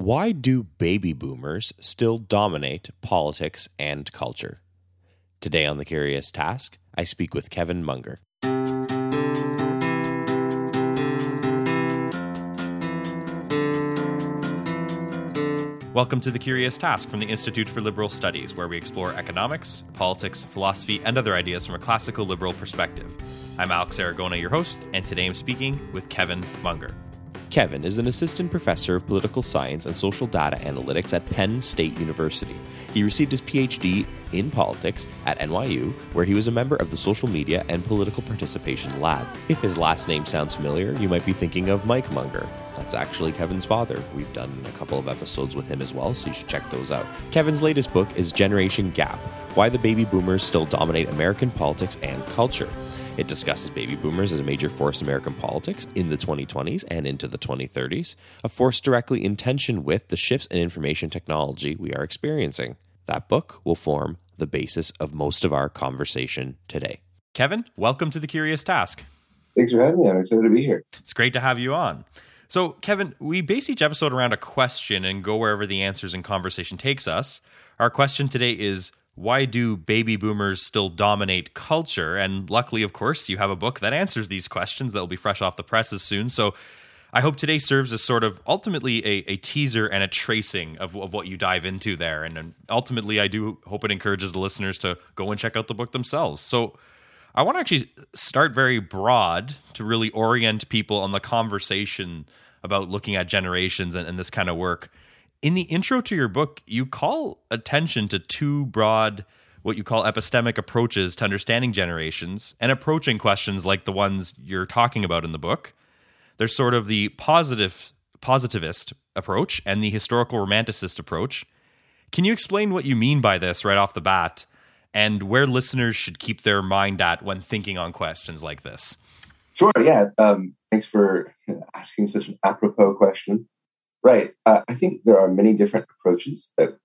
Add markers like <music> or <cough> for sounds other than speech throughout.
Why do baby boomers still dominate politics and culture? Today on The Curious Task, I speak with Kevin Munger. Welcome to The Curious Task from the Institute for Liberal Studies, where we explore economics, politics, philosophy, and other ideas from a classical liberal perspective. I'm Alex Aragona, your host, and today I'm speaking with Kevin Munger. Kevin is an assistant professor of political science and social data analytics at Penn State University. He received his PhD in politics at NYU, where he was a member of the Social Media and Political Participation Lab. If his last name sounds familiar, you might be thinking of Mike Munger. That's actually Kevin's father. We've done a couple of episodes with him as well, so you should check those out. Kevin's latest book is Generation Gap Why the Baby Boomers Still Dominate American Politics and Culture. It discusses baby boomers as a major force in American politics in the 2020s and into the 2030s, a force directly in tension with the shifts in information technology we are experiencing. That book will form the basis of most of our conversation today. Kevin, welcome to the Curious Task. Thanks for having me. I'm excited to be here. It's great to have you on. So, Kevin, we base each episode around a question and go wherever the answers and conversation takes us. Our question today is why do baby boomers still dominate culture? And luckily, of course, you have a book that answers these questions that will be fresh off the presses soon. So I hope today serves as sort of ultimately a, a teaser and a tracing of, of, what you dive into there. And, and ultimately, I do hope it encourages the listeners to go and check out the book themselves. So I want to actually start very broad to really orient people on the conversation about looking at generations and, and this kind of work in the intro to your book, you call attention to two broad, what you call epistemic approaches to understanding generations and approaching questions like the ones you're talking about in the book. There's sort of the positive positivist approach and the historical romanticist approach. Can you explain what you mean by this right off the bat and where listeners should keep their mind at when thinking on questions like this? Sure, yeah. Um, thanks for asking such an apropos question. Right. Uh, I think there are many different approaches that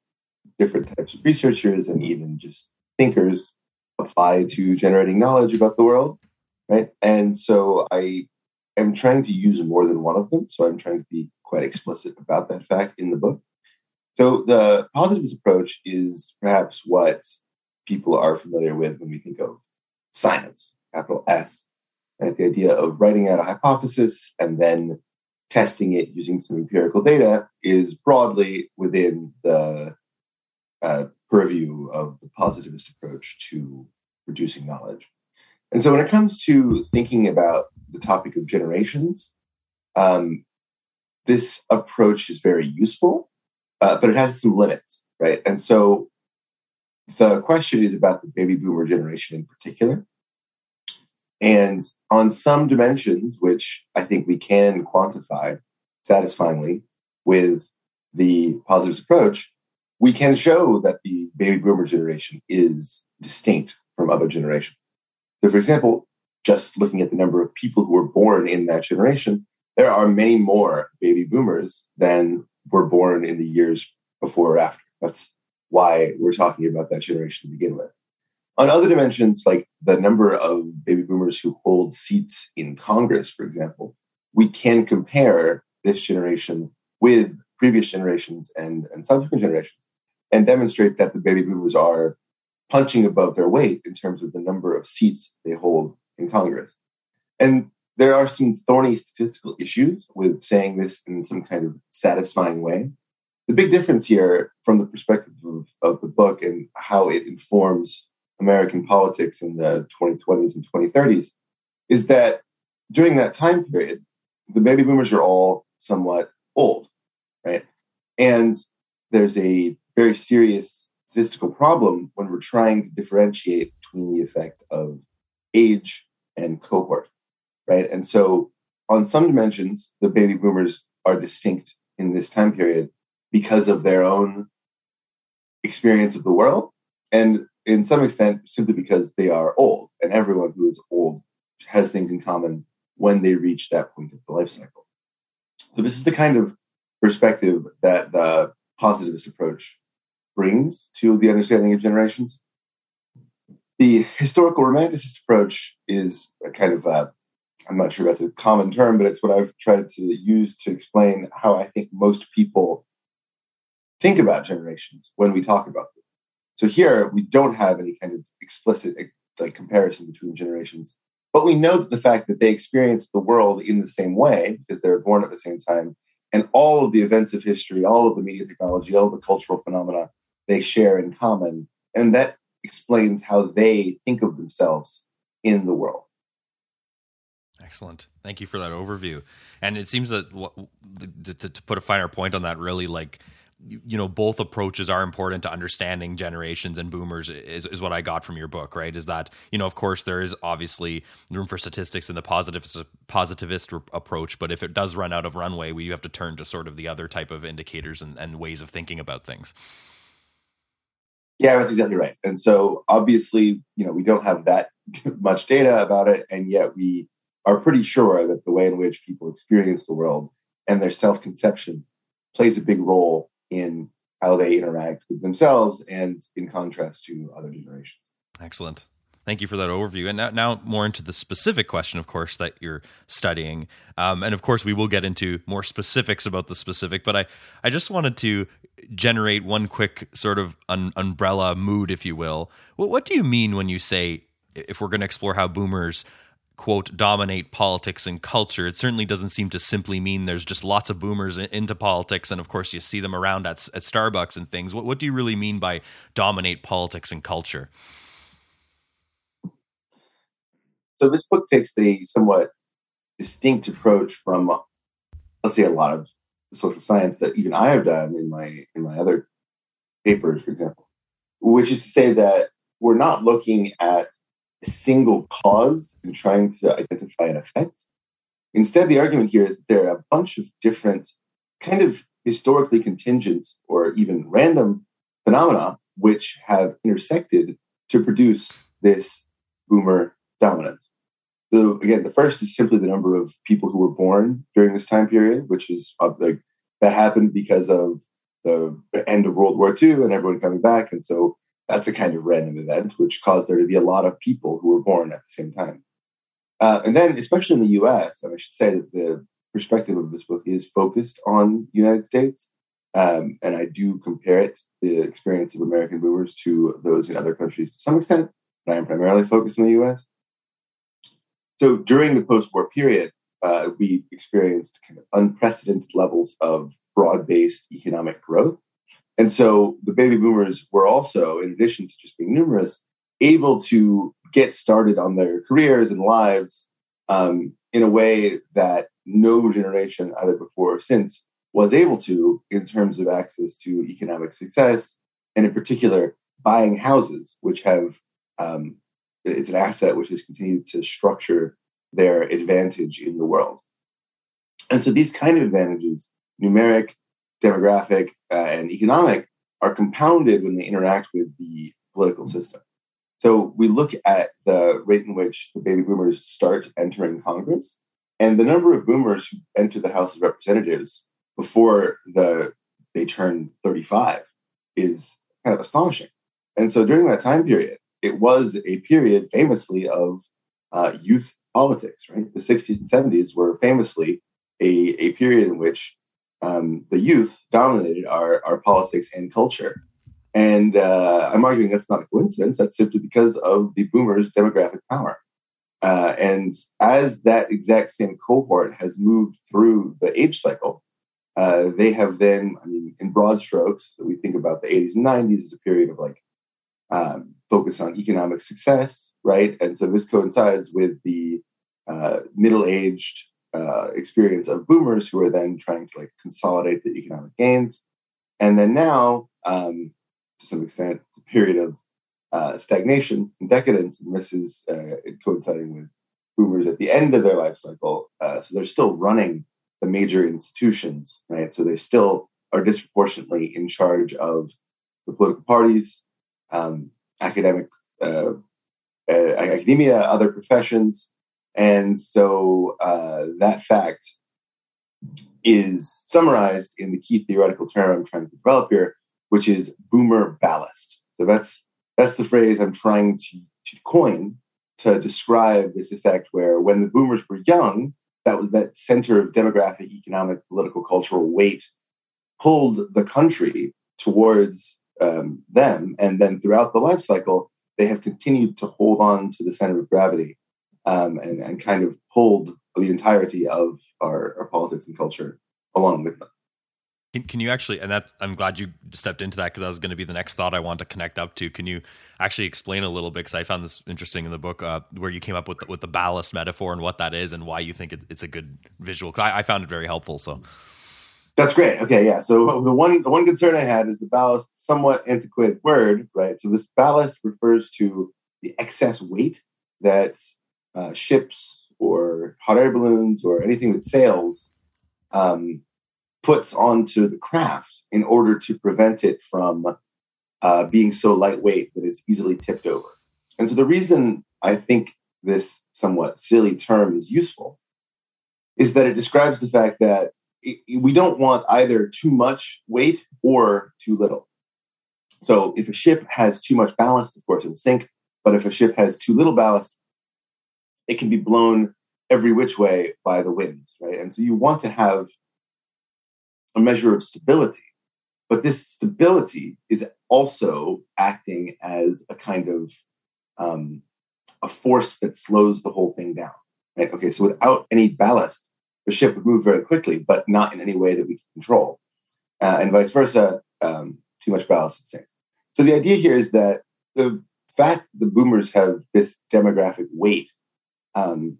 different types of researchers and even just thinkers apply to generating knowledge about the world. Right. And so I am trying to use more than one of them. So I'm trying to be quite explicit about that fact in the book. So the positivist approach is perhaps what people are familiar with when we think of science, capital S, right? The idea of writing out a hypothesis and then testing it using some empirical data is broadly within the uh, purview of the positivist approach to producing knowledge. And so when it comes to thinking about the topic of generations, um, this approach is very useful, uh, but it has some limits, right? And so the question is about the baby boomer generation in particular. And on some dimensions, which I think we can quantify satisfyingly with the positive approach, we can show that the baby boomer generation is distinct from other generations. So, for example, just looking at the number of people who were born in that generation, there are many more baby boomers than were born in the years before or after. That's why we're talking about that generation to begin with. On other dimensions, like the number of baby boomers who hold seats in Congress, for example, we can compare this generation with previous generations and, and subsequent generations and demonstrate that the baby boomers are punching above their weight in terms of the number of seats they hold in Congress. And there are some thorny statistical issues with saying this in some kind of satisfying way. The big difference here, from the perspective of, of the book and how it informs American politics in the 2020s and 2030s is that during that time period, the baby boomers are all somewhat old, right? And there's a very serious statistical problem when we're trying to differentiate between the effect of age and cohort, right? And so, on some dimensions, the baby boomers are distinct in this time period because of their own experience of the world. And in some extent simply because they are old, and everyone who is old has things in common when they reach that point of the life cycle. So this is the kind of perspective that the positivist approach brings to the understanding of generations. The historical romanticist approach is a kind of a, I'm not sure that's a common term, but it's what I've tried to use to explain how I think most people think about generations when we talk about them. So here we don't have any kind of explicit like comparison between generations, but we know the fact that they experience the world in the same way because they're born at the same time, and all of the events of history, all of the media technology, all the cultural phenomena they share in common, and that explains how they think of themselves in the world. Excellent. Thank you for that overview. And it seems that to, to, put a finer point on that, really, like you know, both approaches are important to understanding generations and boomers. Is is what I got from your book, right? Is that you know, of course, there is obviously room for statistics in the positivist positivist approach, but if it does run out of runway, we have to turn to sort of the other type of indicators and, and ways of thinking about things. Yeah, that's exactly right. And so obviously, you know, we don't have that <laughs> much data about it, and yet we are pretty sure that the way in which people experience the world and their self-conception plays a big role in how they interact with themselves and in contrast to other generations. Excellent. Thank you for that overview. And now, now more into the specific question, of course, that you're studying. Um, and of course, we will get into more specifics about the specific, but I, I just wanted to generate one quick sort of un- umbrella mood, if you will. What, what do you mean when you say, if we're going to explore how boomers quote dominate politics and culture. It certainly doesn't seem to simply mean there's just lots of boomers into politics and of course you see them around at, at starbucks and things. What, what do you really mean by dominate politics and culture? So this book takes a somewhat distinct approach from uh, let's say a lot of social science that even i have done in my in my other papers for example which is to say that we're not looking at a single cause and trying to identify an effect. Instead, the argument here is that there are a bunch of different kind of historically contingent or even random phenomena which have intersected to produce this boomer dominance. So again, the first is simply the number of people who were born during this time period, which is uh, like that happened because of the end of World War II and everyone coming back, and so that's a kind of random event, which caused there to be a lot of people who were born at the same time. Uh, and then, especially in the US, and I should say that the perspective of this book is focused on United States. Um, and I do compare it, the experience of American boomers, to those in other countries to some extent, but I am primarily focused in the US. So during the post war period, uh, we experienced kind of unprecedented levels of broad based economic growth. And so the baby boomers were also, in addition to just being numerous, able to get started on their careers and lives um, in a way that no generation, either before or since, was able to in terms of access to economic success, and in particular, buying houses, which have um, it's an asset which has continued to structure their advantage in the world. And so these kind of advantages, numeric, demographic, uh, and economic are compounded when they interact with the political system. So we look at the rate in which the baby boomers start entering Congress, and the number of boomers who enter the House of Representatives before the they turn 35 is kind of astonishing. And so during that time period, it was a period famously of uh, youth politics, right? The 60s and 70s were famously a, a period in which um, the youth dominated our, our politics and culture. And uh, I'm arguing that's not a coincidence. That's simply because of the boomers' demographic power. Uh, and as that exact same cohort has moved through the age cycle, uh, they have then, I mean, in broad strokes, we think about the 80s and 90s as a period of like um, focus on economic success, right? And so this coincides with the uh, middle aged uh, experience of boomers who are then trying to like consolidate the economic gains. And then now, um, to some extent, the period of uh, stagnation and decadence. And this is uh, coinciding with boomers at the end of their life cycle. Uh, so they're still running the major institutions, right? So they still are disproportionately in charge of the political parties, um, academic, uh, uh, academia, other professions, and so uh, that fact is summarized in the key theoretical term I'm trying to develop here, which is boomer ballast. So that's that's the phrase I'm trying to, to coin to describe this effect where when the boomers were young, that was that center of demographic, economic, political, cultural weight pulled the country towards um, them, and then throughout the life cycle, they have continued to hold on to the center of gravity um, and, and kind of pulled the entirety of our, our politics and culture along with them. Can, can you actually, and that's, I'm glad you stepped into that because that was going to be the next thought I want to connect up to. Can you actually explain a little bit? Because I found this interesting in the book uh, where you came up with the, with the ballast metaphor and what that is and why you think it, it's a good visual. I, I found it very helpful. So that's great. Okay, yeah. So the one the one concern I had is the ballast, somewhat antiquated word, right? So this ballast refers to the excess weight that uh, ships or hot air balloons or anything that sails um, puts onto the craft in order to prevent it from uh, being so lightweight that it's easily tipped over. And so the reason I think this somewhat silly term is useful is that it describes the fact that we don't want either too much weight or too little. So if a ship has too much ballast, of course it'll sink. But if a ship has too little ballast, it can be blown every which way by the winds, right? And so you want to have a measure of stability. But this stability is also acting as a kind of um, a force that slows the whole thing down. Right? Okay, so without any ballast, the ship would move very quickly, but not in any way that we can control. Uh, and vice versa, um, too much ballast sinks. So the idea here is that the fact the boomers have this demographic weight um,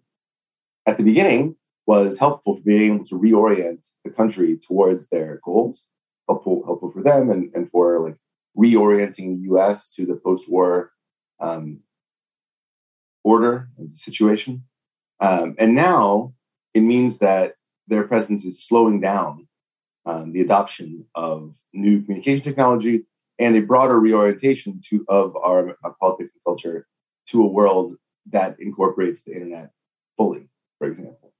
at the beginning was helpful for being able to reorient the country towards their goals, helpful helpful for them and, and for like reorienting the U.S. to the post-war um, order and situation. Um, and now it means that their presence is slowing down um, the adoption of new communication technology and a broader reorientation to of our, our, politics and culture to a world that incorporates the internet fully, for example.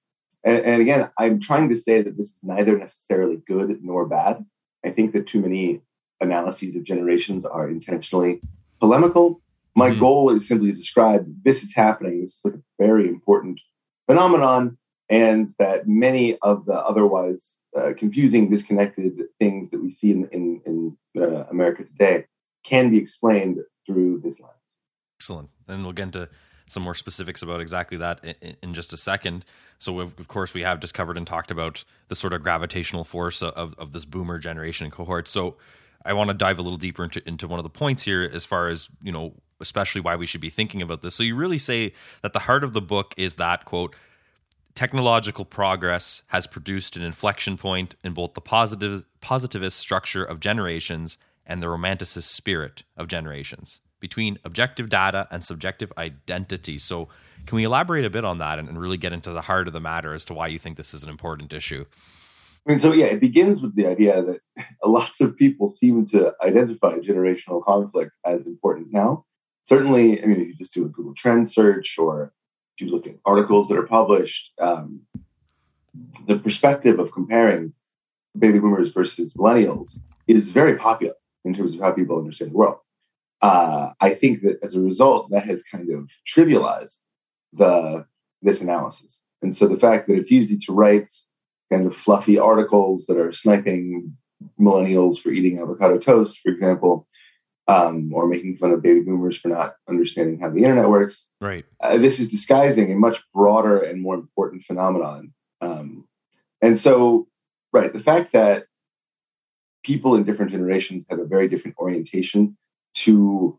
And, and again, I'm trying to say that this is neither necessarily good nor bad. I think that too many analyses of generations are intentionally polemical. My mm-hmm. goal is simply to describe this is happening. This is like a very important phenomenon and that many of the otherwise uh, confusing, disconnected things that we see in, in, in uh, America today can be explained through this lens. Excellent. And we'll get into some more specifics about exactly that in, in just a second. So, of course, we have just covered and talked about the sort of gravitational force of, of this boomer generation cohort. So, I want to dive a little deeper into, into one of the points here as far as, you know, especially why we should be thinking about this. So, you really say that the heart of the book is that, quote, technological progress has produced an inflection point in both the positive, positivist structure of generations and the romanticist spirit of generations between objective data and subjective identity. So, can we elaborate a bit on that and, and really get into the heart of the matter as to why you think this is an important issue? I mean, so yeah, it begins with the idea that <laughs> lots of people seem to identify generational conflict as important now. Certainly, I mean, if you just do a Google Trend search or if you look at articles that are published, um, the perspective of comparing baby boomers versus millennials is very popular in terms of how people understand the world. Uh, I think that as a result, that has kind of trivialized the this analysis. And so the fact that it's easy to write kind of fluffy articles that are sniping millennials for eating avocado toast, for example, um, or making fun of baby boomers for not understanding how the internet works. Right. Uh, this is disguising a much broader and more important phenomenon. Um, and so, right, the fact that people in different generations have a very different orientation to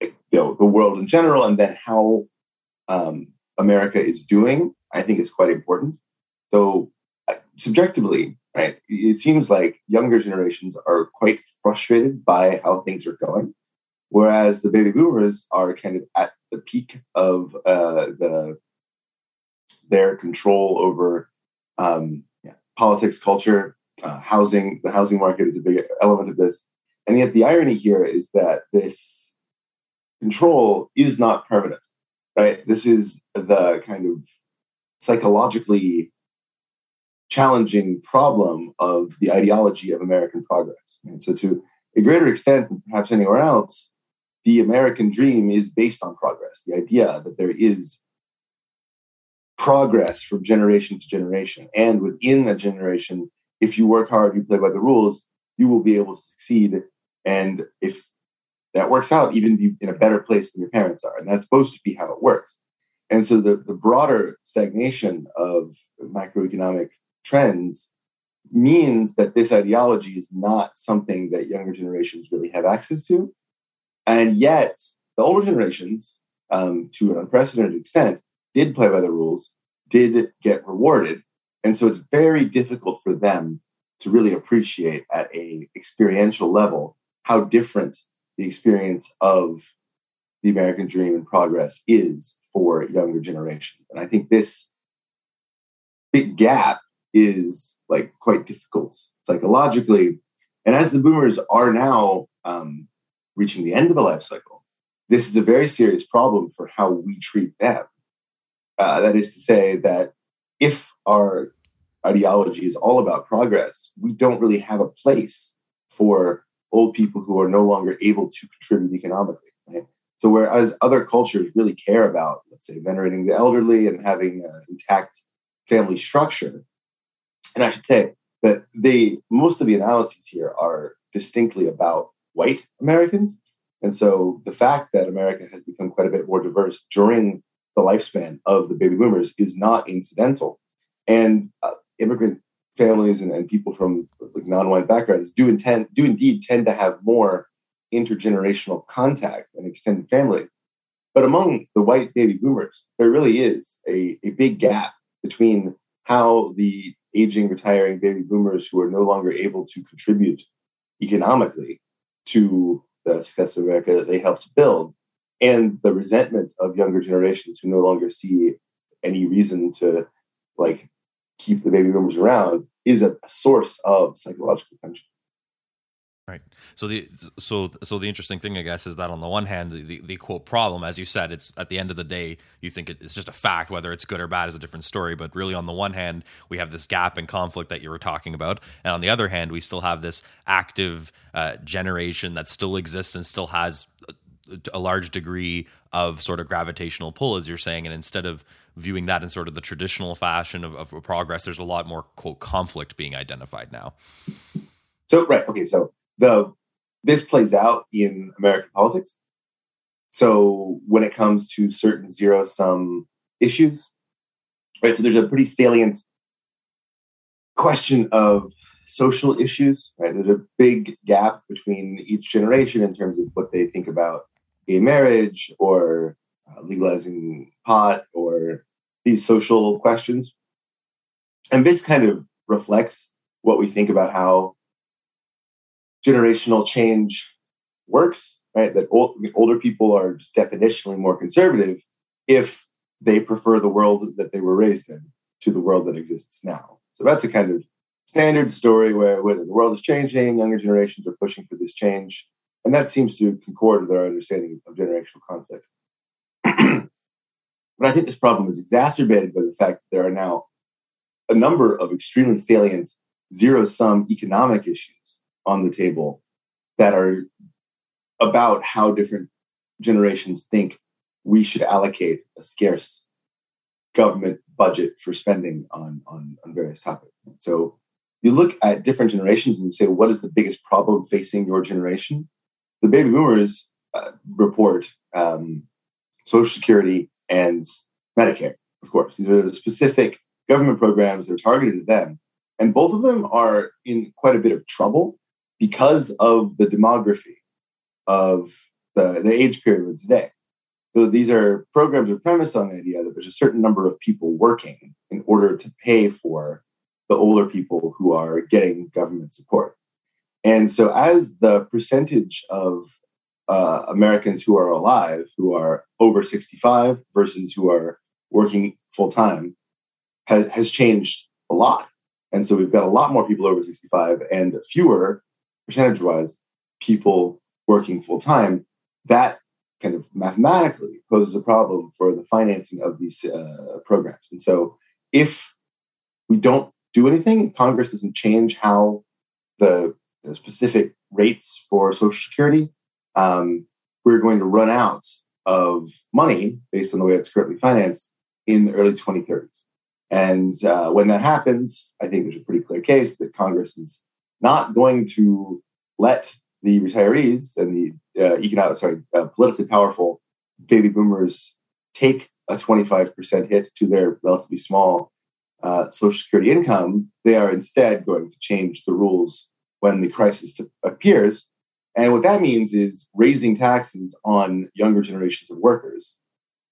you know, the world in general, and then how um, America is doing, I think is quite important. So, uh, subjectively, right? It seems like younger generations are quite frustrated by how things are going, whereas the baby boomers are kind of at the peak of uh, the their control over um, yeah, politics, culture, uh, housing. The housing market is a big element of this, and yet the irony here is that this control is not permanent. Right? This is the kind of psychologically challenging problem of the ideology of American progress. And so, to a greater extent than perhaps anywhere else, the American dream is based on progress. The idea that there is progress from generation to generation. And within that generation, if you work hard, you play by the rules, you will be able to succeed. And if that works out, even be in a better place than your parents are. And that's supposed to be how it works. And so the, the broader stagnation of macroeconomic trends means that this ideology is not something that younger generations really have access to. And yet, the older generations, um, to an unprecedented extent, did play by the rules, did get rewarded. And so it's very difficult for them to really appreciate at a experiential level how different the experience of the American dream and progress is for younger generations. And I think this big gap is like quite difficult psychologically. And as the boomers are now um, reaching the end of the life cycle, this is a very serious problem for how we treat them. Uh, that is to say, that if our ideology is all about progress, we don't really have a place for old people who are no longer able to contribute economically. Right? So, whereas other cultures really care about, let's say, venerating the elderly and having an intact family structure, and I should say that they most of the analyses here are distinctly about white Americans. And so the fact that America has become quite a bit more diverse during the lifespan of the baby boomers is not incidental. And uh, immigrant families and, and people from like non-white backgrounds do intend do indeed tend to have more intergenerational contact and extended family. But among the white baby boomers, there really is a, a big gap between how the aging, retiring baby boomers who are no longer able to contribute economically to the success of America that they helped build, and the resentment of younger generations who no longer see any reason to like keep the baby boomers around is a source of psychological tension. Right. So the so so the interesting thing, I guess, is that on the one hand, the, the, the quote problem, as you said, it's at the end of the day, you think it's just a fact. Whether it's good or bad is a different story. But really, on the one hand, we have this gap and conflict that you were talking about, and on the other hand, we still have this active uh, generation that still exists and still has a, large degree of sort of gravitational pull, as you're saying. And instead of viewing that in sort of the traditional fashion of, of progress, there's a lot more quote conflict being identified now. So right, okay, so the this plays out in American politics. So when it comes to certain zero sum issues, right? So there's a pretty salient question of social issues, right? There's a big gap between each generation in terms of what they think about gay marriage or uh, legalizing pot or these social questions. And this kind of reflects what we think about how generational change works, right? That old, older people are just definitionally more conservative if they prefer the world that they were raised in to the world that exists now. So that's a kind of standard story where when the world is changing, younger generations are pushing for this change. And that seems to concord with our understanding of generational conflict. <clears throat> but I think this problem is exacerbated by the fact that there are now a number of extremely salient zero sum economic issues on the table that are about how different generations think we should allocate a scarce government budget for spending on, on, on various topics. So you look at different generations and you say, what is the biggest problem facing your generation? The baby boomers uh, report um, Social Security and Medicare, of course. These are the specific government programs that are targeted at them. And both of them are in quite a bit of trouble because of the demography of the, the age period of today. So these are programs are premised on the idea that there's a certain number of people working in order to pay for the older people who are getting government support. And so as the percentage of uh, Americans who are alive, who are over 65 versus who are working full time, has, has changed a lot. And so we've got a lot more people over 65 and fewer percentage wise people working full time, that kind of mathematically poses a problem for the financing of these uh, programs. And so if we don't do anything, Congress doesn't change how the you know, specific rates for Social Security, um, we're going to run out of money based on the way it's currently financed in the early 2030s. And uh, when that happens, I think there's a pretty clear case that Congress is not going to let the retirees and the uh, economic, sorry, uh, politically powerful baby boomers take a 25% hit to their relatively small uh, Social Security income. They are instead going to change the rules when the crisis appears. And what that means is raising taxes on younger generations of workers.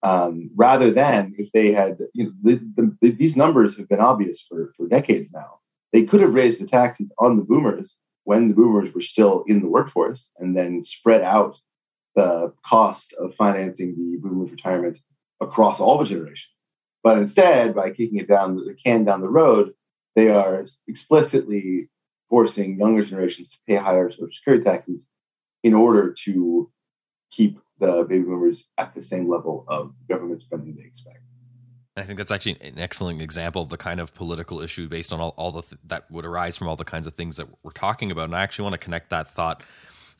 Um, rather than if they had, you know, the, the, these numbers have been obvious for, for decades now. They could have raised the taxes on the boomers when the boomers were still in the workforce and then spread out the cost of financing the boomers' retirement across all the generations. But instead, by kicking it down the can down the road, they are explicitly forcing younger generations to pay higher social security taxes in order to keep the baby boomers at the same level of government spending they expect. I think that's actually an excellent example of the kind of political issue based on all, all the th- that would arise from all the kinds of things that we're talking about. And I actually want to connect that thought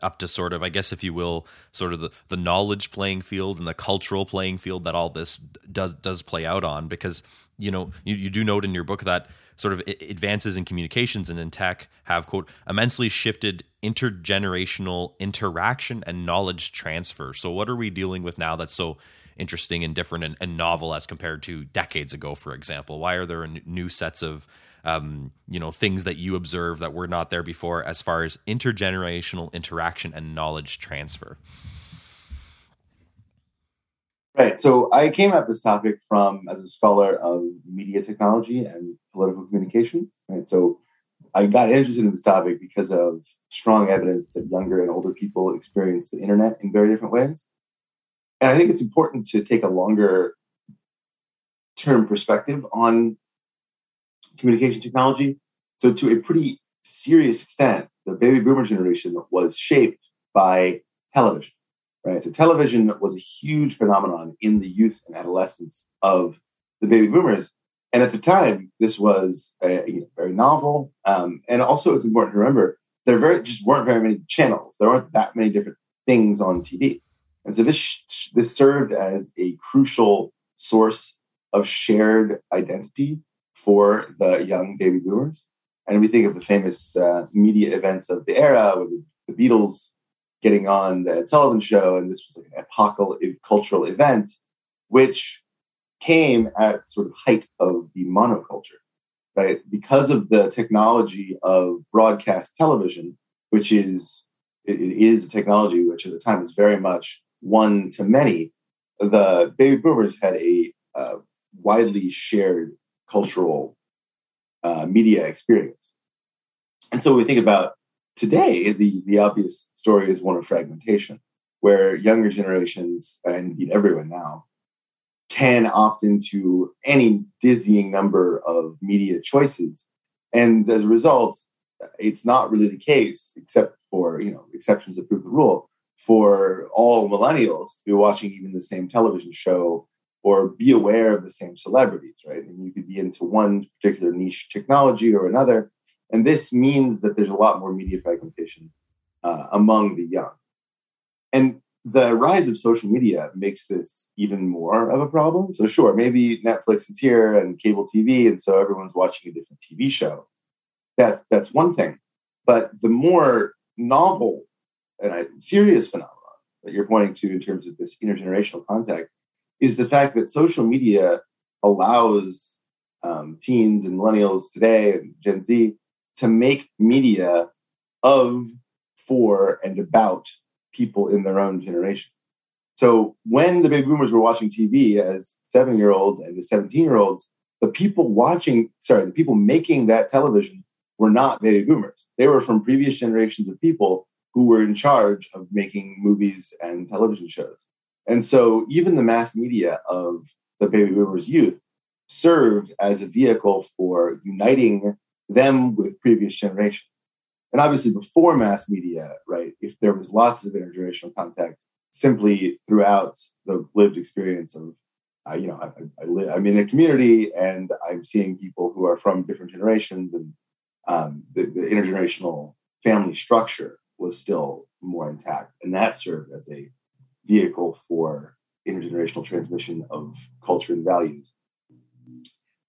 up to sort of, I guess, if you will, sort of the, the knowledge playing field and the cultural playing field that all this does does play out on. Because you know, you, you do note in your book that sort of advances in communications and in tech have quote immensely shifted intergenerational interaction and knowledge transfer. So, what are we dealing with now that's so interesting and different and, and novel as compared to decades ago, for example? Why are there new sets of um, you know things that you observe that were not there before as far as intergenerational interaction and knowledge transfer? Right. So I came at this topic from as a scholar of media technology and political communication. Right. So I got interested in this topic because of strong evidence that younger and older people experience the internet in very different ways. And I think it's important to take a longer term perspective on communication technology. So, to a pretty serious extent, the baby boomer generation was shaped by television. Right, so television was a huge phenomenon in the youth and adolescence of the baby boomers, and at the time, this was a, you know, very novel. Um, and also, it's important to remember there very just weren't very many channels. There weren't that many different things on TV. And so this this served as a crucial source of shared identity for the young baby boomers. And we think of the famous uh, media events of the era with the, the Beatles getting on the Ed Sullivan show, and this was like an epochal cultural event, which came at sort of height of the monoculture, right? Because of the technology of broadcast television, which is it, it is a technology which at the time was very much one to many, the baby boomers had a uh, widely shared cultural uh, media experience. And so when we think about today, the, the obvious story is one of fragmentation, where younger generations, and indeed everyone now, can opt into any dizzying number of media choices. And as a result, it's not really the case, except for, you know, exceptions that prove the rule, for all millennials to be watching even the same television show or be aware of the same celebrities, right? And you could be into one particular niche technology or another. And this means that there's a lot more media fragmentation uh, among the young. And the rise of social media makes this even more of a problem. So, sure, maybe Netflix is here and cable TV, and so everyone's watching a different TV show. That's that's one thing. But the more novel and serious phenomenon that you're pointing to in terms of this intergenerational contact is the fact that social media allows um, teens and millennials today and Gen Z to make media of, for, and about people in their own generation. So when the baby boomers were watching TV as seven year olds and the 17 year olds, the people watching, sorry, the people making that television were not baby boomers. They were from previous generations of people who were in charge of making movies and television shows. And so even the mass media of the baby boomers' youth served as a vehicle for uniting them with previous generations. And obviously, before mass media, right, if there was lots of intergenerational contact simply throughout the lived experience of, uh, you know, I, I, live, I'm in a community and I'm seeing people who are from different generations, and um, the, the intergenerational family structure was still more intact. And that served as a vehicle for intergenerational transmission of culture and values.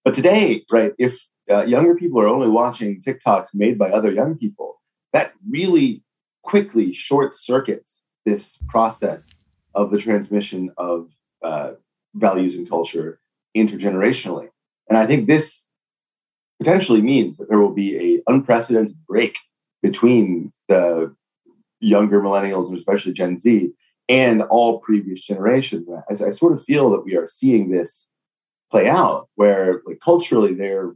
But today, right, if uh, younger people are only watching TikToks made by other young people, that really quickly short circuits this process of the transmission of uh, values and culture intergenerationally. And I think this potentially means that there will be a unprecedented break between the younger millennials and especially Gen Z and all previous generations. I, I sort of feel that we are seeing this play out where like culturally they're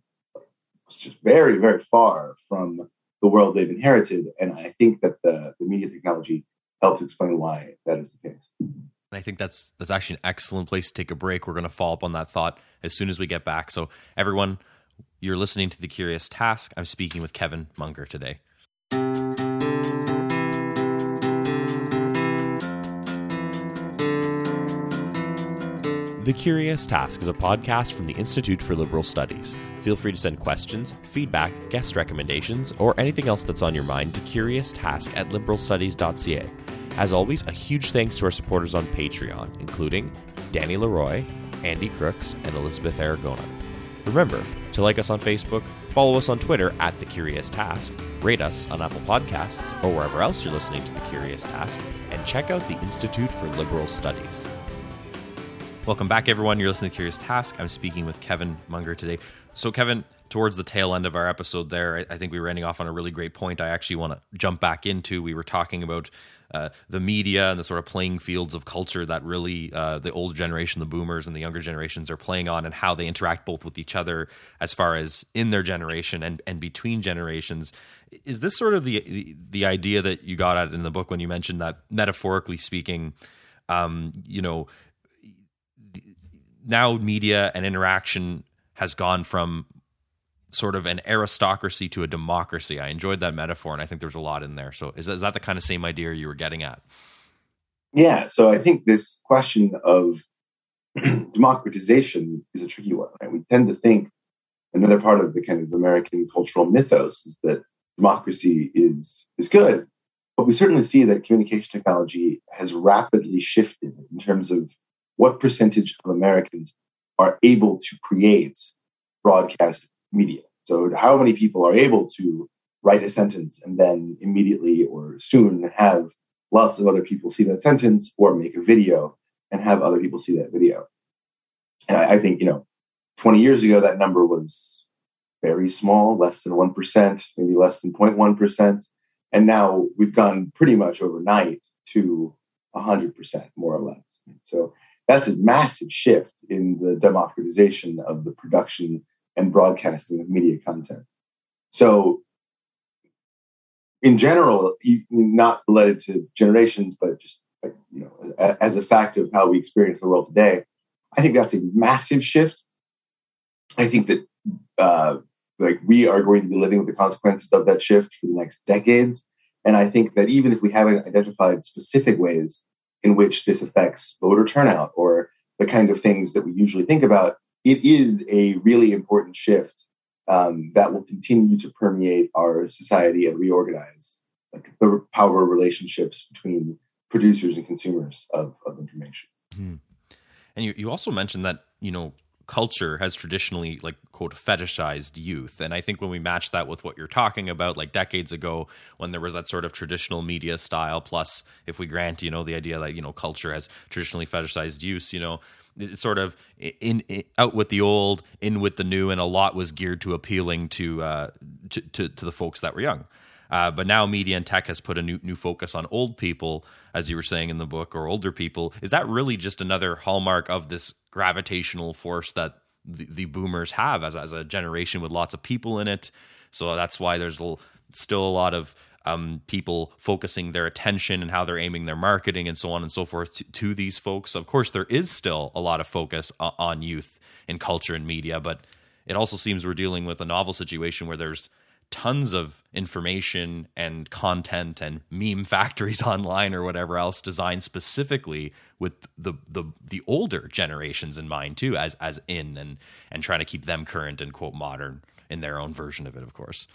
very, very far from the world they've inherited. And I think that the, the media technology helps explain why that is the case. And I think that's that's actually an excellent place to take a break. We're going to follow up on that thought as soon as we get back. So everyone, you're listening to the Curious Task. I'm speaking with Kevin Munger today. The Curious Task is a podcast from the Institute for Liberal Studies. Feel free to send questions, feedback, guest recommendations, or anything else that's on your mind to curioustask at liberalstudies.ca. As always, a huge thanks to our supporters on Patreon, including Danny Leroy, Andy Crooks, and Elizabeth Aragona. Remember to like us on Facebook, follow us on Twitter at The Curious Task, rate us on Apple Podcasts or wherever else you're listening to The Curious Task, and check out the Institute for Liberal Studies. Welcome back, everyone. You're listening to Curious Task. I'm speaking with Kevin Munger today. So, Kevin, towards the tail end of our episode there, I, think we were ending off on a really great point. I actually want to jump back into. We were talking about uh, the media and the sort of playing fields of culture that really uh, the older generation, the boomers, and the younger generations are playing on, and how they interact both with each other as far as in their generation and, and between generations. Is this sort of the, the, the idea that you got at in the book when you mentioned that metaphorically speaking, um, you know, now media and interaction has gone from sort of an aristocracy to a democracy. I enjoyed that metaphor, and I think there's a lot in there. So, is, is that the kind of same idea you were getting at? Yeah. So, I think this question of <clears throat> democratization is a tricky one. Right? We tend to think another part of the kind of American cultural mythos is that democracy is is good, but we certainly see that communication technology has rapidly shifted in terms of what percentage of Americans are able to create broadcast media. So, how many people are able to write a sentence and then immediately or soon have lots of other people see that sentence or make a video and have other people see that video? And I, I think, you know, 20 years ago, that number was very small, less than 1%, maybe less than 0.1%. And now we've gone pretty much overnight to 100%, more or less. So that's a massive shift in the democratization of the production and broadcasting of media content. So, in general, not related to generations, but just you know, as a fact of how we experience the world today, I think that's a massive shift. I think that uh, like we are going to be living with the consequences of that shift for the next decades. And I think that even if we haven't identified specific ways in which this affects voter turnout or the kind of things that we usually think about, it is a really important shift um, that will continue to permeate our society and reorganize like the power relationships between producers and consumers of, of information. Mm-hmm. And you, you also mentioned that, you know, culture has traditionally like quote fetishized youth. And i think when we match that with what you're talking about like decades ago when there was that sort of traditional media style plus if we grant you know the idea that you know culture has traditionally fetishized youth you know it's sort of in, in, out with the old in with the new and a lot was geared to appealing to uh to, to, to the folks that were young uh, but now media and tech has put a new new focus on old people, as you were saying in the book, or older people. Is that really just another hallmark of this gravitational force that the, the boomers have as as a generation with lots of people in it? So that's why there's still a lot of um, people focusing their attention and how they're aiming their marketing and so on and so forth to, to these folks. Of course, there is still a lot of focus on youth in culture and media, but it also seems we're dealing with a novel situation where there's tons of information and content and meme <laughs> factories online or whatever else designed specifically with the the the older generations in mind too as as in and and trying to keep them current and quote modern in their own version of it of course.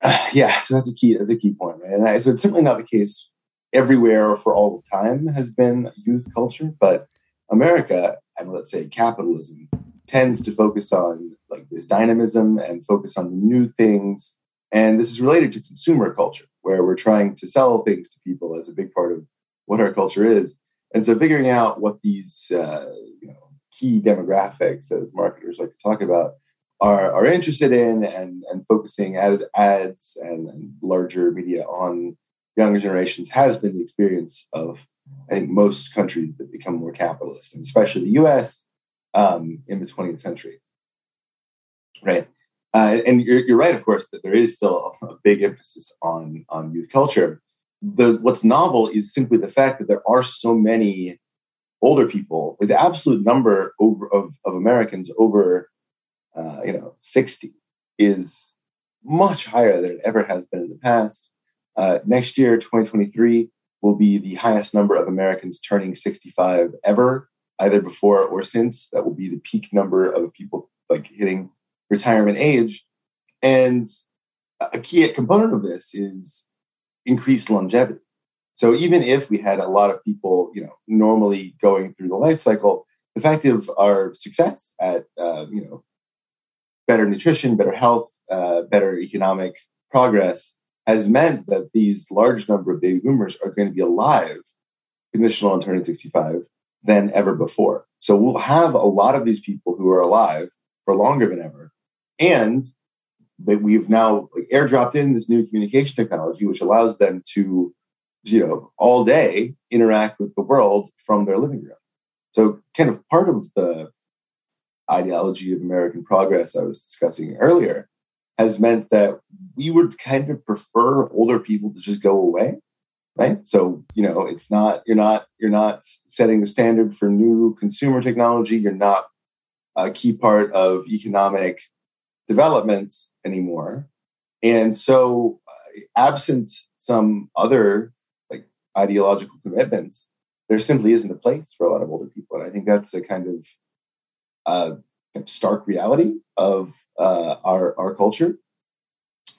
Uh, <sighs> yeah so that's a key that's a key point right? And I, so it's certainly not the case everywhere or for all of time has been youth culture but america and let's say capitalism tends to focus on like this dynamism and focus on new things. And this is related to consumer culture, where we're trying to sell things to people as a big part of what our culture is. And so figuring out what these uh, you know, key demographics, as marketers like to talk about, are, are interested in and, and focusing added ads and, and larger media on younger generations has been the experience of, I think, most countries that become more capitalist, and especially the US um, in the 20th century. Right. Uh, and you're, you're right, of course, that there is still a big emphasis on, on youth culture. The, what's novel is simply the fact that there are so many older people, the absolute number over, of, of Americans over uh, you know, 60 is much higher than it ever has been in the past. Uh, next year, 2023, will be the highest number of Americans turning 65 ever, either before or since. That will be the peak number of people like hitting retirement age. And a key component of this is increased longevity. So even if we had a lot of people, you know, normally going through the life cycle, the fact of our success at, uh, you know, better nutrition, better health, uh, better economic progress has meant that these large number of baby boomers are going to be alive, conditional on turning 65, than ever before. So we'll have a lot of these people who are alive for longer than ever. And that we've now airdropped in this new communication technology, which allows them to, you know, all day interact with the world from their living room. So kind of part of the ideology of American progress I was discussing earlier has meant that we would kind of prefer older people to just go away right? So you know it's not you're not you're not setting the standard for new consumer technology. You're not a key part of economic development anymore. And so uh, absent some other like ideological commitments there simply isn't a place for a lot of older people. And i think that's a kind of uh, stark reality of uh, our our culture,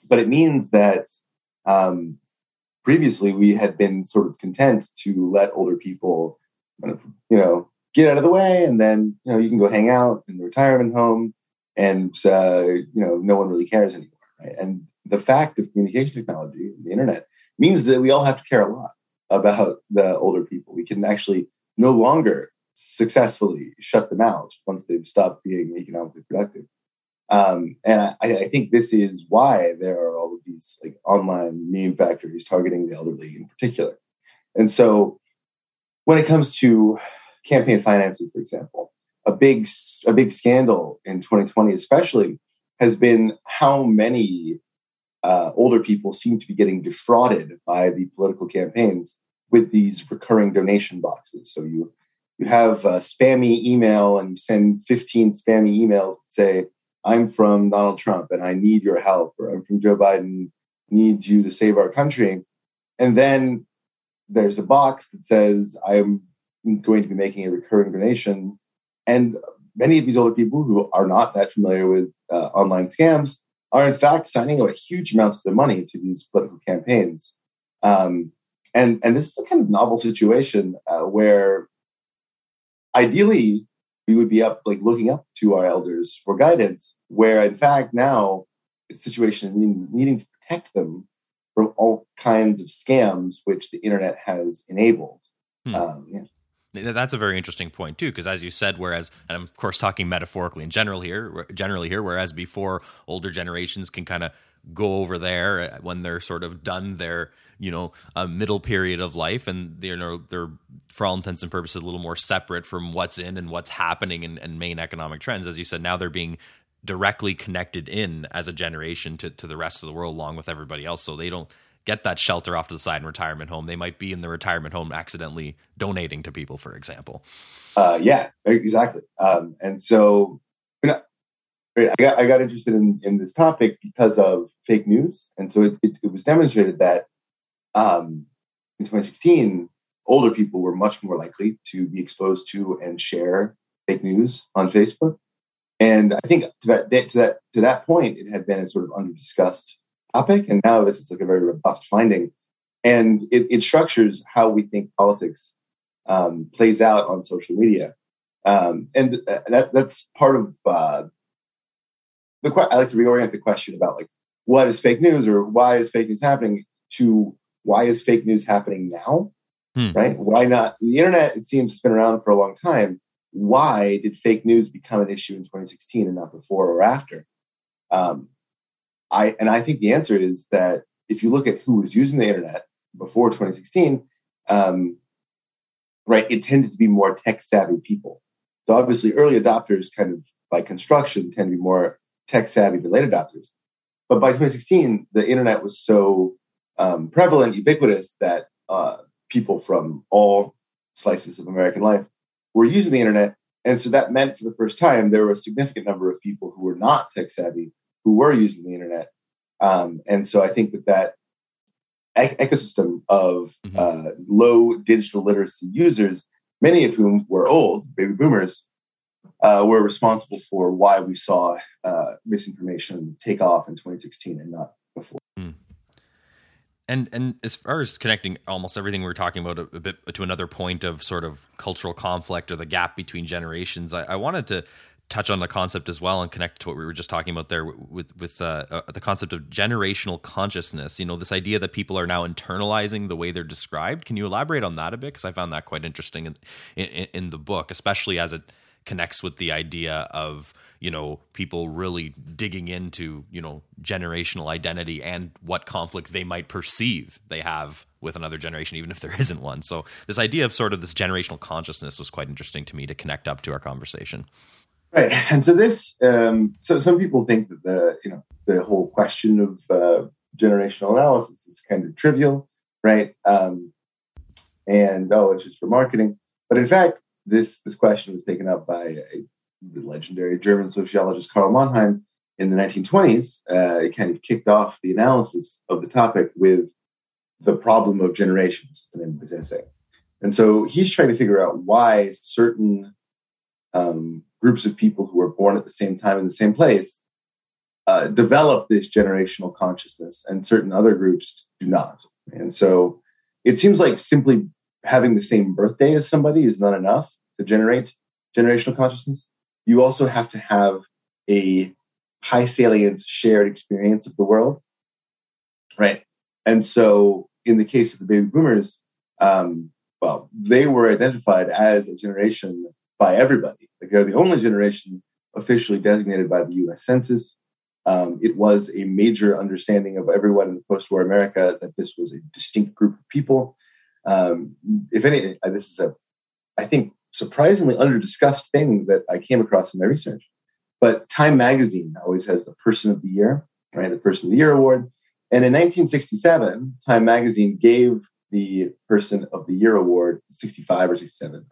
but it means that um, previously we had been sort of content to let older people, kind of, you know, get out of the way, and then you know you can go hang out in the retirement home, and uh, you know no one really cares anymore, right? And the fact of communication technology, and the internet, means that we all have to care a lot about the older people. We can actually no longer successfully shut them out once they've stopped being economically productive. Um, and I, I, think this is why there are all of these like online meme factories targeting the elderly in particular. And so, when it comes to campaign financing, for example, a big a big scandal in 2020, especially, has been how many uh, older people seem to be getting defrauded by the political campaigns with these recurring donation boxes. So you you have a spammy email and you send 15 spammy emails that say, I'm from Donald Trump and I need your help, or I'm from Joe Biden, needs you to save our country. And then there's a box that says, I'm going to be making a recurring donation. And many of these older people who are not that familiar with uh, online scams are, in fact, signing away huge amounts of their money to these political campaigns. Um, and, and this is a kind of novel situation uh, where ideally we would be up like looking up to our elders for guidance where in fact now it's situation needing, needing to protect them from all kinds of scams which the internet has enabled hmm. um, yeah. That's a very interesting point too, because as you said, whereas, and I'm of course talking metaphorically in general here, generally here, whereas before older generations can kind of go over there uh, when they're sort of done their you know a middle period of life and they're you know, they're for all intents and purposes a little more separate from what's in and what's happening and, and main economic trends as you said now they're being directly connected in as a generation to, to the rest of the world along with everybody else. So they don't get that shelter off to the side in retirement home they might be in the retirement home accidentally donating to people for example uh, yeah exactly um, and so you know, I got, I got interested in, in this topic because of fake news. And so it, it, it was demonstrated that um, in 2016, older people were much more likely to be exposed to and share fake news on Facebook. And I think to that, to that, to that point, it had been a sort of under discussed topic. And now this is like a very robust finding. And it, it structures how we think politics um, plays out on social media. Um, and uh, that, that's part of uh, the. Question. I like to reorient the question about like what is fake news or why is fake news happening to why is fake news happening now? Hmm. Right? Why not? The internet, it seems, has been around for a long time. Why did fake news become an issue in 2016 and not before or after? Um, I and I think the answer is that if you look at who was using the internet before 2016, um, right, it tended to be more tech savvy people. So obviously, early adopters, kind of by construction, tend to be more tech savvy than late adopters. But by 2016, the internet was so um, prevalent, ubiquitous that uh, people from all slices of American life were using the internet. And so that meant for the first time, there were a significant number of people who were not tech savvy who were using the internet. Um, and so I think that that ecosystem of mm-hmm. uh, low digital literacy users, many of whom were old, baby boomers, uh, were responsible for why we saw uh, misinformation take off in 2016 and not before. Mm. And and as far as connecting almost everything we were talking about a, a, bit to another point of sort of cultural conflict or the gap between generations, I, I wanted to touch on the concept as well and connect to what we were just talking about there with with uh, uh, the concept of generational consciousness. You know, this idea that people are now internalizing the way they're described. Can you elaborate on that a bit? Because I found that quite interesting in, in, in the book, especially as it connects with the idea of you know people really digging into you know generational identity and what conflict they might perceive they have with another generation even if there <laughs> isn't one so this idea of sort of this generational consciousness was quite interesting to me to connect up to our conversation Right, <laughs> and so this, um, so some people think that the you know the whole question of uh, generational analysis is kind of trivial, right? Um, and oh, it's just for marketing. But in fact, this this question was taken up by a, the legendary German sociologist Karl Mannheim in the 1920s. Uh, it kind of kicked off the analysis of the topic with the problem of generations, of his essay. And so he's trying to figure out why certain um, groups of people who were born at the same time in the same place uh, develop this generational consciousness, and certain other groups do not. And so it seems like simply having the same birthday as somebody is not enough to generate generational consciousness. You also have to have a high salience shared experience of the world, right? And so in the case of the baby boomers, um, well, they were identified as a generation by everybody. Like they're the only generation officially designated by the U.S. Census. Um, it was a major understanding of everyone in post-war America that this was a distinct group of people. Um, if any, uh, this is a, I think, surprisingly under-discussed thing that I came across in my research. But Time Magazine always has the Person of the Year, right? The Person of the Year award. And in 1967, Time Magazine gave the Person of the Year award, 65 or 67,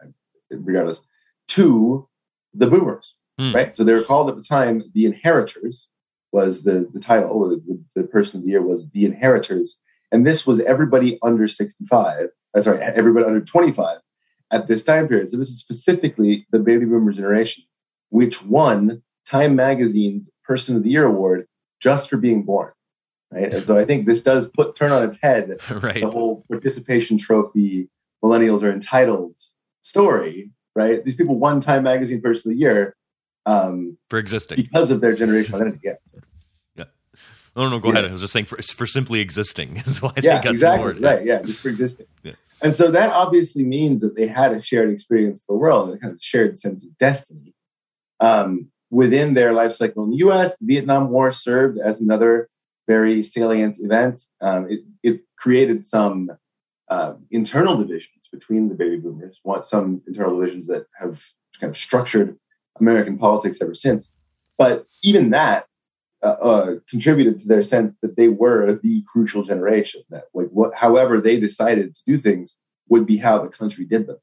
regardless, to the boomers, hmm. right? So they were called at the time the inheritors was the, the title, the, the, person of the year was the inheritors. And this was everybody under 65, uh, sorry, everybody under 25 at this time period. So this is specifically the baby boomer generation, which won Time Magazine's Person of the Year award just for being born. Right. And so I think this does put turn on its head <laughs> right. the whole participation trophy millennials are entitled story right? These people won Time Magazine Person of the Year um, for existing because of their generational identity. Yeah. Yeah. No, no, go yeah. ahead. I was just saying for, for simply existing <laughs> is why yeah, they got exactly. the Right. Yeah. Just for existing. Yeah. And so that obviously means that they had a shared experience of the world, and a kind of shared sense of destiny. Um, within their life cycle in the US, the Vietnam War served as another very salient event. Um, it, it, created some uh, internal division between the baby boomers, want some internal divisions that have kind of structured American politics ever since. But even that uh, uh, contributed to their sense that they were the crucial generation. That like what, however they decided to do things would be how the country did them,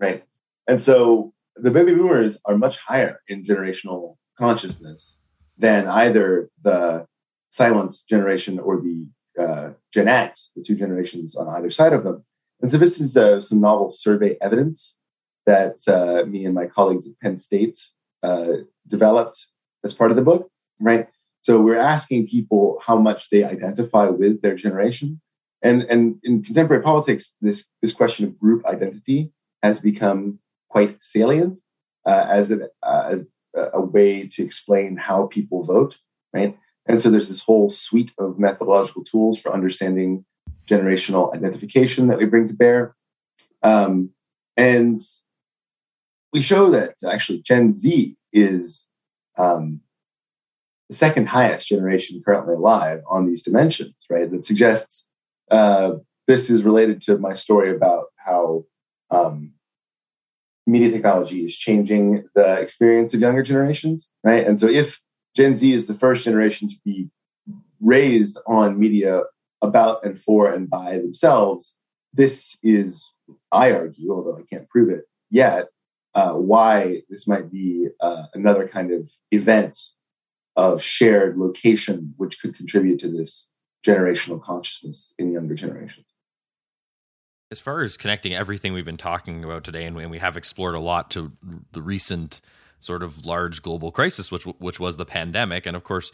right? And so the baby boomers are much higher in generational consciousness than either the silence generation or the uh, Gen X, the two generations on either side of them. And so this is uh, some novel survey evidence that uh, me and my colleagues at Penn State uh, developed as part of the book, right? So we're asking people how much they identify with their generation. And, and in contemporary politics, this, this question of group identity has become quite salient uh, as, an, uh, as a way to explain how people vote, right? And so there's this whole suite of methodological tools for understanding generational identification that we bring to bear. Um, and we show that actually Gen Z is um, the second highest generation currently alive on these dimensions, right? That suggests uh, this is related to my story about how um, media technology is changing the experience of younger generations, right? And so if Gen Z is the first generation to be raised on media about and for and by themselves, this is, I argue, although I can't prove it yet, uh, why this might be uh, another kind of event of shared location, which could contribute to this generational consciousness in younger generations. As far as connecting everything we've been talking about today, and we have explored a lot to the recent sort of large global crisis, which which was the pandemic, and of course,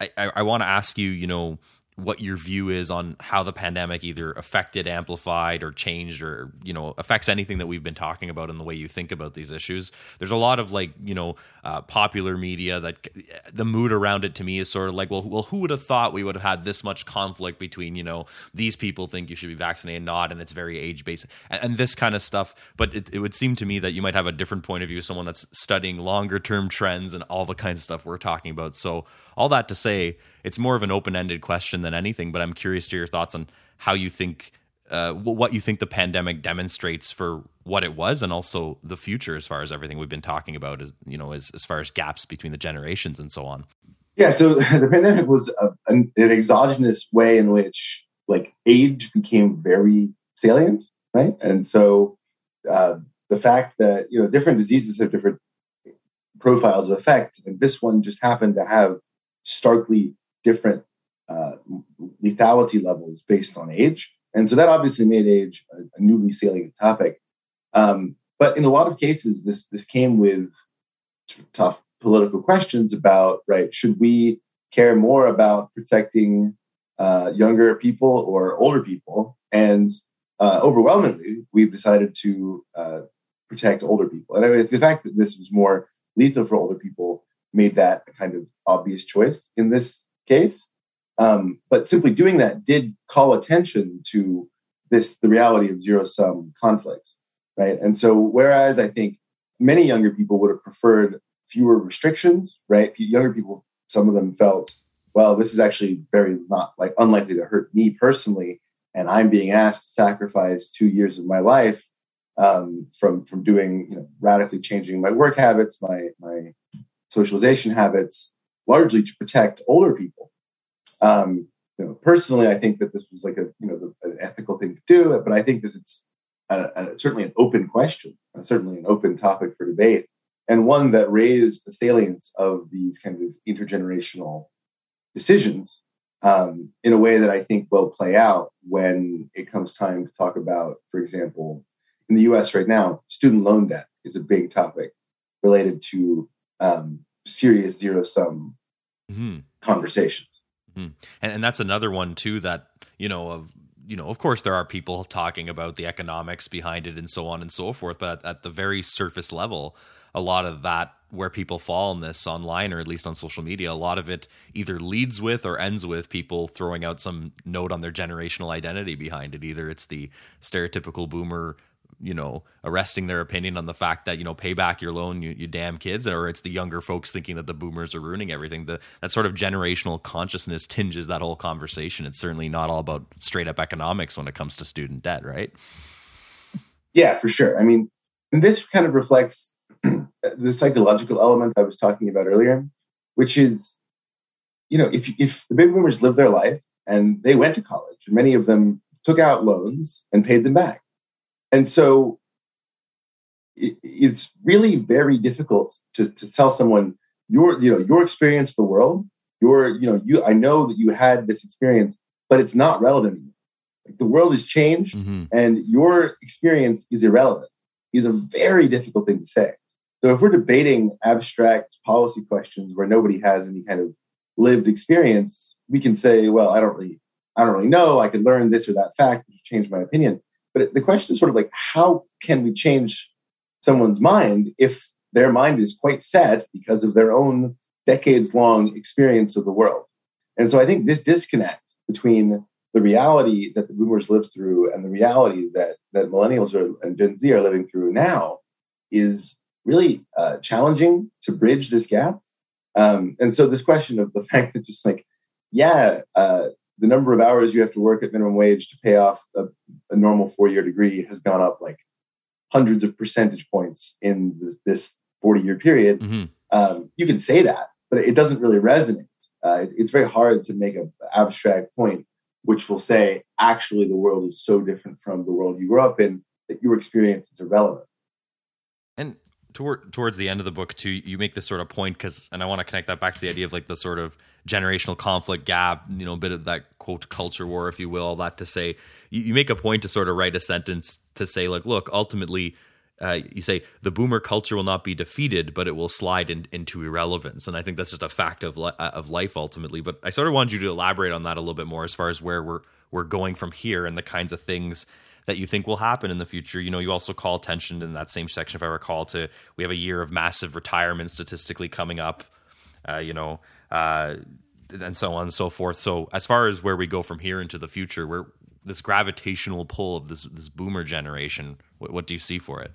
I, I, I want to ask you, you know, what your view is on how the pandemic either affected amplified or changed or you know affects anything that we've been talking about in the way you think about these issues. There's a lot of like you know uh, popular media that the mood around it to me is sort of like well well who would have thought we would have had this much conflict between you know these people think you should be vaccinated not and it's very age based and, and, this kind of stuff. But it, it would seem to me that you might have a different point of view someone that's studying longer term trends and all the kinds of stuff we're talking about. So all that to say, it's more of an open ended question than anything. But I'm curious to your thoughts on how you think, uh, what you think the pandemic demonstrates for what it was, and also the future as far as everything we've been talking about, as you know, as as far as gaps between the generations and so on. Yeah, so <laughs> the pandemic was a, an, an exogenous way in which like age became very salient, right? And so uh, the fact that you know different diseases have different profiles of effect, and this one just happened to have starkly different uh, lethality levels based on age. And so that obviously made age a, a newly salient topic. Um, but in a lot of cases, this this came with tough political questions about right should we care more about protecting uh, younger people or older people and uh, overwhelmingly we've decided to uh, protect older people and I mean, the fact that this was more lethal for older people made that a kind of obvious choice in this case. Um, but simply doing that did call attention to this the reality of zero sum conflicts, right? And so, whereas I think many younger people would have preferred fewer restrictions, right? Younger people, some of them felt, well, this is actually very not like unlikely to hurt me personally, and I'm being asked to sacrifice two years of my life um, from from doing you know radically changing my work habits, my my socialization habits, largely to protect older people. Um, you know, personally, I think that this was like a you know an ethical thing to do, but I think that it's a, a, certainly an open question, certainly an open topic for debate, and one that raised the salience of these kind of intergenerational decisions um, in a way that I think will play out when it comes time to talk about, for example, in the U.S. right now, student loan debt is a big topic related to um, serious zero sum mm-hmm. conversations. Mm-hmm. And, and that's another one too that you know of you know of course there are people talking about the economics behind it and so on and so forth, but at, at the very surface level, a lot of that where people fall in this online or at least on social media a lot of it either leads with or ends with people throwing out some note on their generational identity behind it either it's the stereotypical boomer you know arresting their opinion on the fact that you know pay back your loan you, you damn kids or it's the younger folks thinking that the boomers are ruining everything. The that sort of generational consciousness tinges that whole conversation. It's certainly not all about straight up economics when it comes to student debt right? Yeah for sure. I mean and this kind of reflects <clears throat> the psychological element i was talking about earlier which is you know if if the baby boomers lived their life and they went to college many of them took out loans and paid them back and so it, it's really very difficult to, to tell someone your, you know, your experience the world, your, you know, you, I know that you had this experience, but it's not relevant anymore. Like the world has changed mm-hmm. and your experience is irrelevant is a very difficult thing to say. So if we're debating abstract policy questions where nobody has any kind of lived experience, we can say, well, I don't really, I don't really know. I could learn this or that fact to change my opinion. But the question is sort of like, how can we change someone's mind if their mind is quite set because of their own decades long experience of the world. And so I think this disconnect between the reality that the boomers lived through and the reality that, that millennials are, and Gen Z are living through now is really uh, challenging to bridge this gap. Um, and so this question of the <laughs> fact that just like, yeah, uh, the number of hours you have to work at minimum wage to pay off a, a normal four year degree has gone up like hundreds of percentage points in this, this 40 year period. Mm-hmm. Um, you can say that, but it doesn't really resonate. Uh, it, it's very hard to make an abstract point which will say, actually, the world is so different from the world you grew up in that your experience is irrelevant. Toward, towards the end of the book, too, you make this sort of point because, and I want to connect that back to the idea of like the sort of generational conflict gap, you know, a bit of that quote culture war, if you will, all that to say, you, you make a point to sort of write a sentence to say, like, look, ultimately, uh, you say the boomer culture will not be defeated, but it will slide in, into irrelevance. And I think that's just a fact of li- uh, of life ultimately. But I sort of wanted you to elaborate on that a little bit more as far as where we're we're going from here and the kinds of things that you think will happen in the future. You know, you also call attention in that same section, if I recall, to we have a year of massive retirement statistically coming up. Uh, you know, uh, and so on and so forth. So as far as where we go from here into the future, where this gravitational pull of this this boomer generation, what, what do you see for it?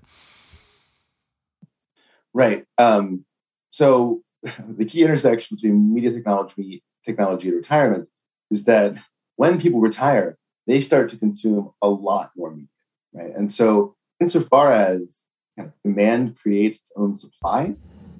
Right. Um, so <laughs> the key intersection between media technology, technology and retirement is that when people retire, they start to consume a lot more media, right? And so, insofar as kind of demand creates its own supply,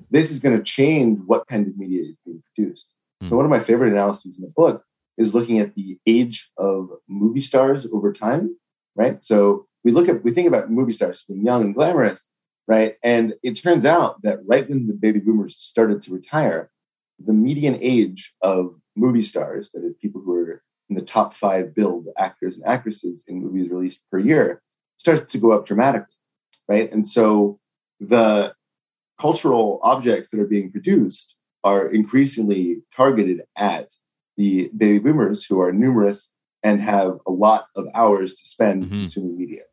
this is going to change what kind of media is being produced. Mm. So, one of my favorite analyses in the book is looking at the age of movie stars over time, right? So, we look at we think about movie stars being young and glamorous, right? And it turns out that right when the baby boomers started to retire, the median age of movie stars, that is, people who are in the top five billed actors and actresses in movies released per year, starts to go up dramatically, right? And so the cultural objects that are being produced are increasingly targeted at the baby boomers who are numerous and have a lot of hours to spend mm-hmm. consuming media.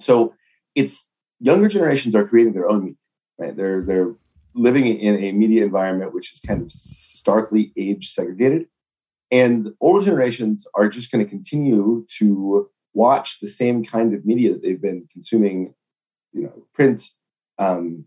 So it's younger generations are creating their own media, right? They're they're living in a media environment which is kind of starkly age segregated, and older generations are just going to continue to watch the same kind of media that they've been consuming, you know, print, um,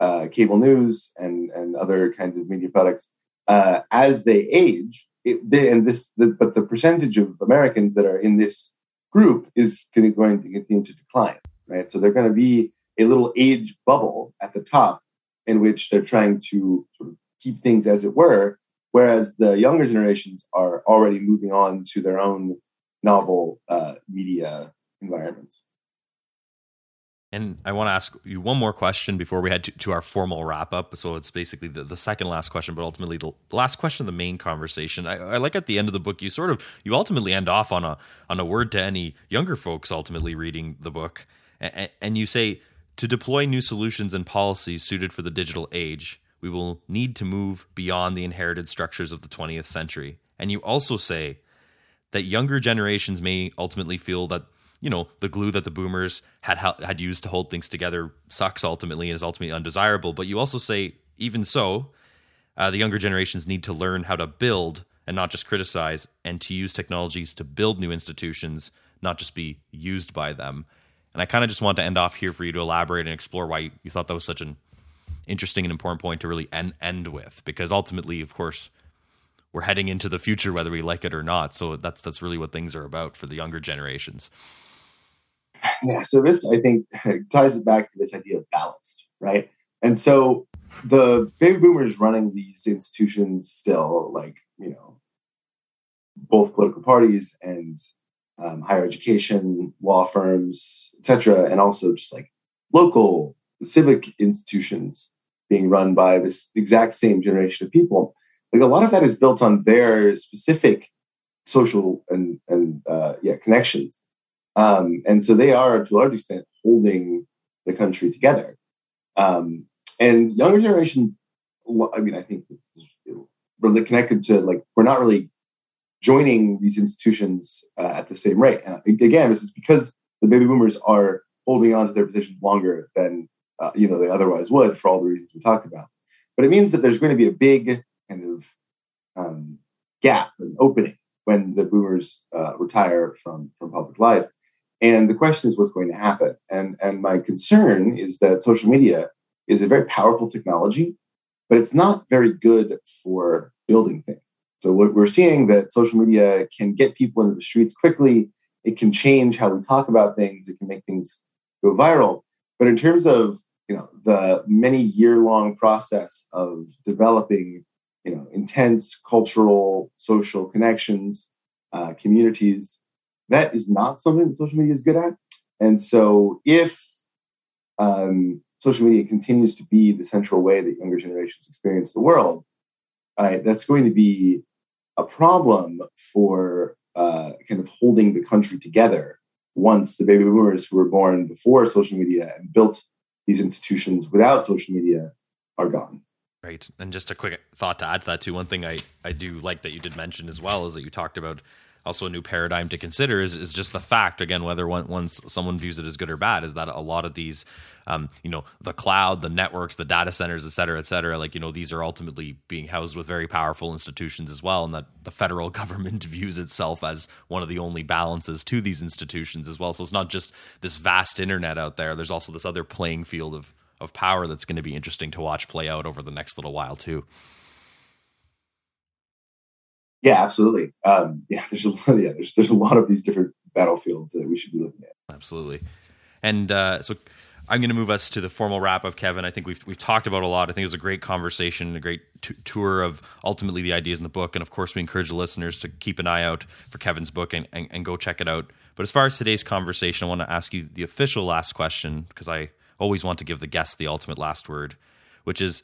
uh, cable news, and and other kinds of media products uh, as they age. It, they, and this, the, but the percentage of Americans that are in this group is going to, going to continue to decline right? So they're going to be a little age bubble at the top in which they're trying to sort of keep things as it were, whereas the younger generations are already moving on to their own novel uh, media environments. And I want to ask you one more question before we head to, to our formal wrap up. So it's basically the, the second last question, but ultimately the last question of the main conversation. I, I, like at the end of the book, you sort of you ultimately end off on a on a word to any younger folks ultimately reading the book and you say to deploy new solutions and policies suited for the digital age, we will need to move beyond the inherited structures of the 20th century. And you also say that younger generations may ultimately feel that you know the glue that the boomers had had used to hold things together sucks ultimately and is ultimately undesirable. But you also say even so, uh, the younger generations need to learn how to build and not just criticize, and to use technologies to build new institutions, not just be used by them. And I kind of just want to end off here for you to elaborate and explore why you thought that was such an interesting and important point to really end end with, because ultimately, of course, we're heading into the future whether we like it or not. So that's that's really what things are about for the younger generations. Yeah. So this, I think, <laughs> ties it back to this idea of ballast, right? And so the baby boomers running these institutions still, like you know, both political parties and um, higher education, law firms, etc., and also just like local civic institutions being run by this exact same generation of people. Like a lot of that is built on their specific social and and uh, yeah connections, um, and so they are to a large extent holding the country together. Um, and younger generations, I mean, I think really connected to like we're not really joining these institutions uh, at the same rate. And again, this is because the baby boomers are holding on to their positions longer than uh, you know they otherwise would for all the reasons we talked about. But it means that there's going to be a big kind of um, gap, an opening when the boomers uh, retire from from public life. And the question is, what's going to happen? And and my concern is that social media is a very powerful technology, but it's not very good for building things. So we're seeing that social media can get people into the streets quickly. It can change how we talk about things. It can make things go viral. But in terms of you know the many year long process of developing you know intense cultural social connections uh, communities that is not something that social media is good at. And so if um, social media continues to be the central way that younger generations experience the world uh, that's going to be a problem for uh, kind of holding the country together once the baby boomers who were born before social media and built these institutions without social media are gone. Right. And just a quick thought to add to that too. One thing I, I do like that you did mention as well is that you talked about also a new paradigm to consider is, is just the fact again whether one, once someone views it as good or bad is that a lot of these um, you know the cloud the networks the data centers et cetera et cetera like you know these are ultimately being housed with very powerful institutions as well and that the federal <laughs> government views itself as one of the only balances to these institutions as well. So it's not just this vast internet out there. There's also this other playing field of of power that's going to be interesting to watch play out over the next little while too yeah, absolutely. Um, <laughs> yeah, there's a lot. Yeah, there's there's a lot of these different battlefields that we should be looking at. Absolutely, and uh, so I'm going to move us to the formal wrap up, Kevin. I think we've we've talked about a lot. I think it was a great conversation, a great t- tour of ultimately the ideas in the book, and of course, we encourage the listeners to keep an eye out for Kevin's book and, and, and go check it out. But as far as today's conversation, I want to ask you the official last question because I always want to give the guest the ultimate last word, which is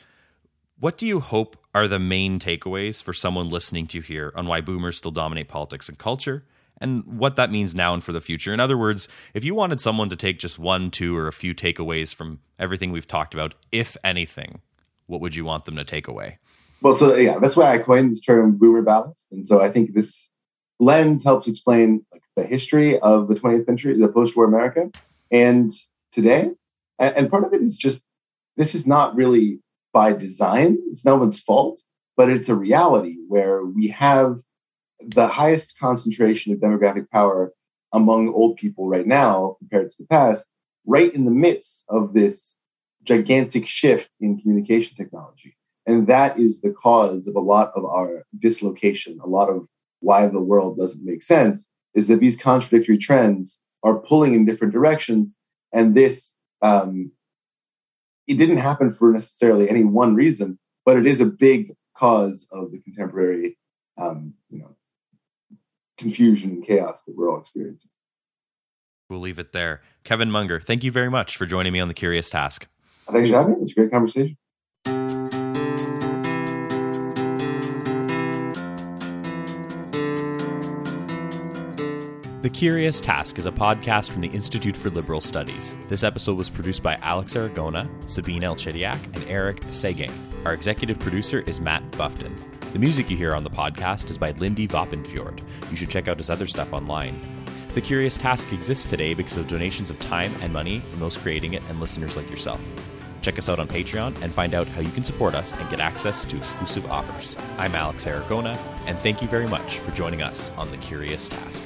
what do you hope are the main takeaways for someone listening to here on why boomers still dominate politics and culture and what that means now and for the future? In other words, if you wanted someone to take just one, two, or a few takeaways from everything we've talked about, if anything, what would you want them to take away? Well, so yeah, that's why I coined this term boomer ballast. And so I think this lens helps explain like, the history of the 20th century, the post war America, and today. And part of it is just this is not really by design. It's no one's fault, but it's a reality where we have the highest concentration of demographic power among old people right now compared to the past, right in the midst of this gigantic shift in communication technology. And that is the cause of a lot of our dislocation, a lot of why the world doesn't make sense, is that these contradictory trends are pulling in different directions. And this um, it didn't happen for necessarily any one reason, but it is a big cause of the contemporary, um, you know, confusion and chaos that we're all experiencing. We'll leave it there. Kevin Munger, thank you very much for joining me on the Curious Task. Thanks for having me. It was a great conversation. The Curious Task is a podcast from the Institute for Liberal Studies. This episode was produced by Alex Aragona, Sabine Elchidiak, and Eric Seguin. Our executive producer is Matt Buffton. The music you hear on the podcast is by Lindy Vopnfjord. You should check out his other stuff online. The Curious Task exists today because of donations of time and money from those creating it and listeners like yourself. Check us out on Patreon and find out how you can support us and get access to exclusive offers. I'm Alex Aragona, and thank you very much for joining us on The Curious Task.